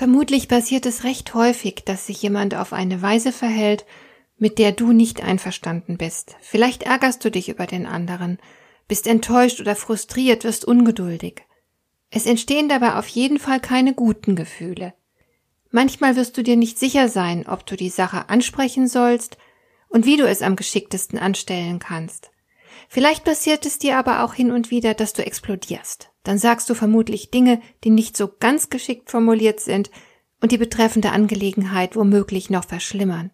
Vermutlich passiert es recht häufig, dass sich jemand auf eine Weise verhält, mit der du nicht einverstanden bist. Vielleicht ärgerst du dich über den anderen, bist enttäuscht oder frustriert, wirst ungeduldig. Es entstehen dabei auf jeden Fall keine guten Gefühle. Manchmal wirst du dir nicht sicher sein, ob du die Sache ansprechen sollst und wie du es am geschicktesten anstellen kannst. Vielleicht passiert es dir aber auch hin und wieder, dass du explodierst dann sagst du vermutlich Dinge, die nicht so ganz geschickt formuliert sind und die betreffende Angelegenheit womöglich noch verschlimmern.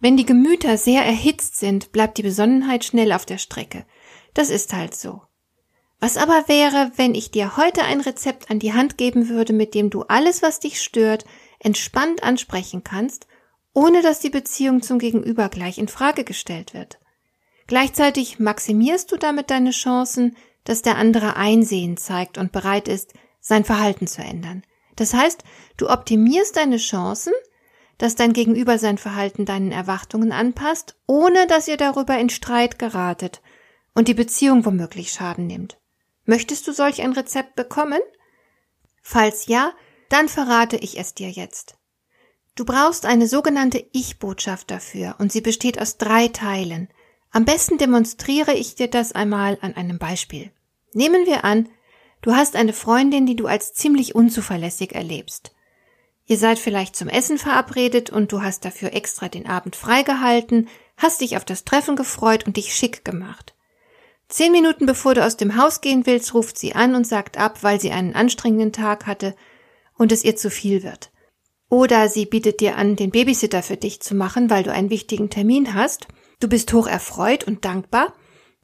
Wenn die Gemüter sehr erhitzt sind, bleibt die Besonnenheit schnell auf der Strecke. Das ist halt so. Was aber wäre, wenn ich dir heute ein Rezept an die Hand geben würde, mit dem du alles, was dich stört, entspannt ansprechen kannst, ohne dass die Beziehung zum Gegenüber gleich in Frage gestellt wird? Gleichzeitig maximierst du damit deine Chancen, dass der andere Einsehen zeigt und bereit ist, sein Verhalten zu ändern. Das heißt, du optimierst deine Chancen, dass dein Gegenüber sein Verhalten deinen Erwartungen anpasst, ohne dass ihr darüber in Streit geratet und die Beziehung womöglich Schaden nimmt. Möchtest du solch ein Rezept bekommen? Falls ja, dann verrate ich es dir jetzt. Du brauchst eine sogenannte Ich-Botschaft dafür und sie besteht aus drei Teilen. Am besten demonstriere ich dir das einmal an einem Beispiel. Nehmen wir an, du hast eine Freundin, die du als ziemlich unzuverlässig erlebst. Ihr seid vielleicht zum Essen verabredet und du hast dafür extra den Abend freigehalten, hast dich auf das Treffen gefreut und dich schick gemacht. Zehn Minuten bevor du aus dem Haus gehen willst, ruft sie an und sagt ab, weil sie einen anstrengenden Tag hatte und es ihr zu viel wird. Oder sie bietet dir an, den Babysitter für dich zu machen, weil du einen wichtigen Termin hast Du bist hoch erfreut und dankbar,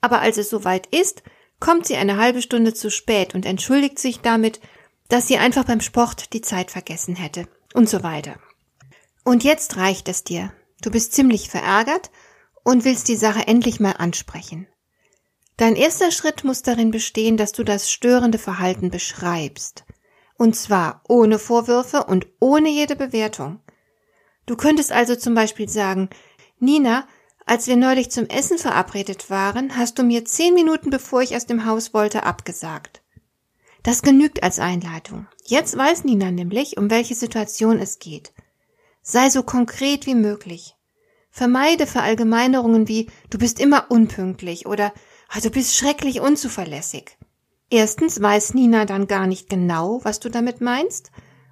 aber als es soweit ist, kommt sie eine halbe Stunde zu spät und entschuldigt sich damit, dass sie einfach beim Sport die Zeit vergessen hätte und so weiter. Und jetzt reicht es dir. Du bist ziemlich verärgert und willst die Sache endlich mal ansprechen. Dein erster Schritt muss darin bestehen, dass du das störende Verhalten beschreibst. Und zwar ohne Vorwürfe und ohne jede Bewertung. Du könntest also zum Beispiel sagen, Nina, als wir neulich zum Essen verabredet waren, hast du mir zehn Minuten bevor ich aus dem Haus wollte abgesagt. Das genügt als Einleitung. Jetzt weiß Nina nämlich, um welche Situation es geht. Sei so konkret wie möglich. Vermeide Verallgemeinerungen wie du bist immer unpünktlich oder ah, du bist schrecklich unzuverlässig. Erstens weiß Nina dann gar nicht genau, was du damit meinst,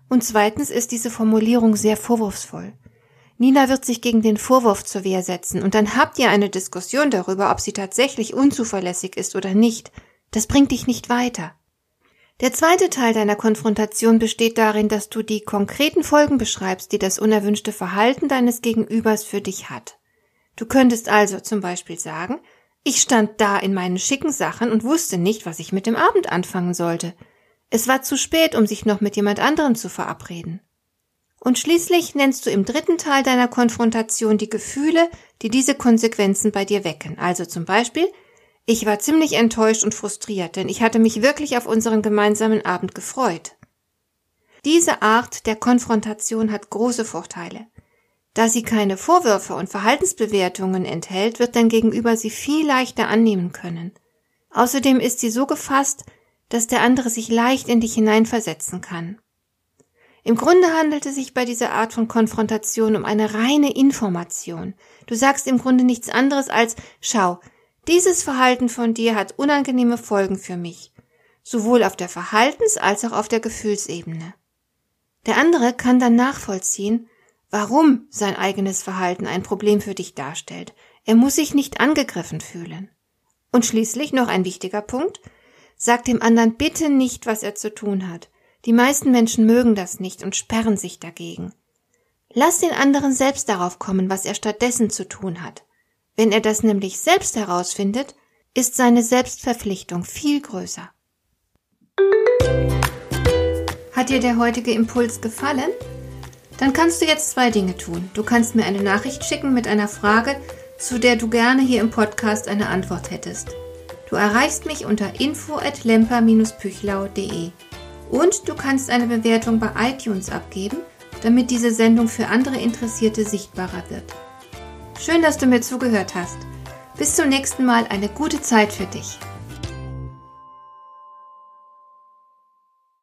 und zweitens ist diese Formulierung sehr vorwurfsvoll. Nina wird sich gegen den Vorwurf zur Wehr setzen und dann habt ihr eine Diskussion darüber, ob sie tatsächlich unzuverlässig ist oder nicht. Das bringt dich nicht weiter. Der zweite Teil deiner Konfrontation besteht darin, dass du die konkreten Folgen beschreibst, die das unerwünschte Verhalten deines Gegenübers für dich hat. Du könntest also zum Beispiel sagen, ich stand da in meinen schicken Sachen und wusste nicht, was ich mit dem Abend anfangen sollte. Es war zu spät, um sich noch mit jemand anderem zu verabreden. Und schließlich nennst du im dritten Teil deiner Konfrontation die Gefühle, die diese Konsequenzen bei dir wecken. Also zum Beispiel, ich war ziemlich enttäuscht und frustriert, denn ich hatte mich wirklich auf unseren gemeinsamen Abend gefreut. Diese Art der Konfrontation hat große Vorteile. Da sie keine Vorwürfe und Verhaltensbewertungen enthält, wird dein Gegenüber sie viel leichter annehmen können. Außerdem ist sie so gefasst, dass der andere sich leicht in dich hineinversetzen kann. Im Grunde handelt es sich bei dieser Art von Konfrontation um eine reine Information. Du sagst im Grunde nichts anderes als Schau, dieses Verhalten von dir hat unangenehme Folgen für mich, sowohl auf der Verhaltens- als auch auf der Gefühlsebene. Der andere kann dann nachvollziehen, warum sein eigenes Verhalten ein Problem für dich darstellt. Er muss sich nicht angegriffen fühlen. Und schließlich noch ein wichtiger Punkt. Sag dem anderen bitte nicht, was er zu tun hat. Die meisten Menschen mögen das nicht und sperren sich dagegen. Lass den anderen selbst darauf kommen, was er stattdessen zu tun hat. Wenn er das nämlich selbst herausfindet, ist seine Selbstverpflichtung viel größer. Hat dir der heutige Impuls gefallen? Dann kannst du jetzt zwei Dinge tun. Du kannst mir eine Nachricht schicken mit einer Frage, zu der du gerne hier im Podcast eine Antwort hättest. Du erreichst mich unter info@lemper-püchlau.de. Und du kannst eine Bewertung bei iTunes abgeben, damit diese Sendung für andere Interessierte sichtbarer wird. Schön, dass du mir zugehört hast. Bis zum nächsten Mal eine gute Zeit für dich.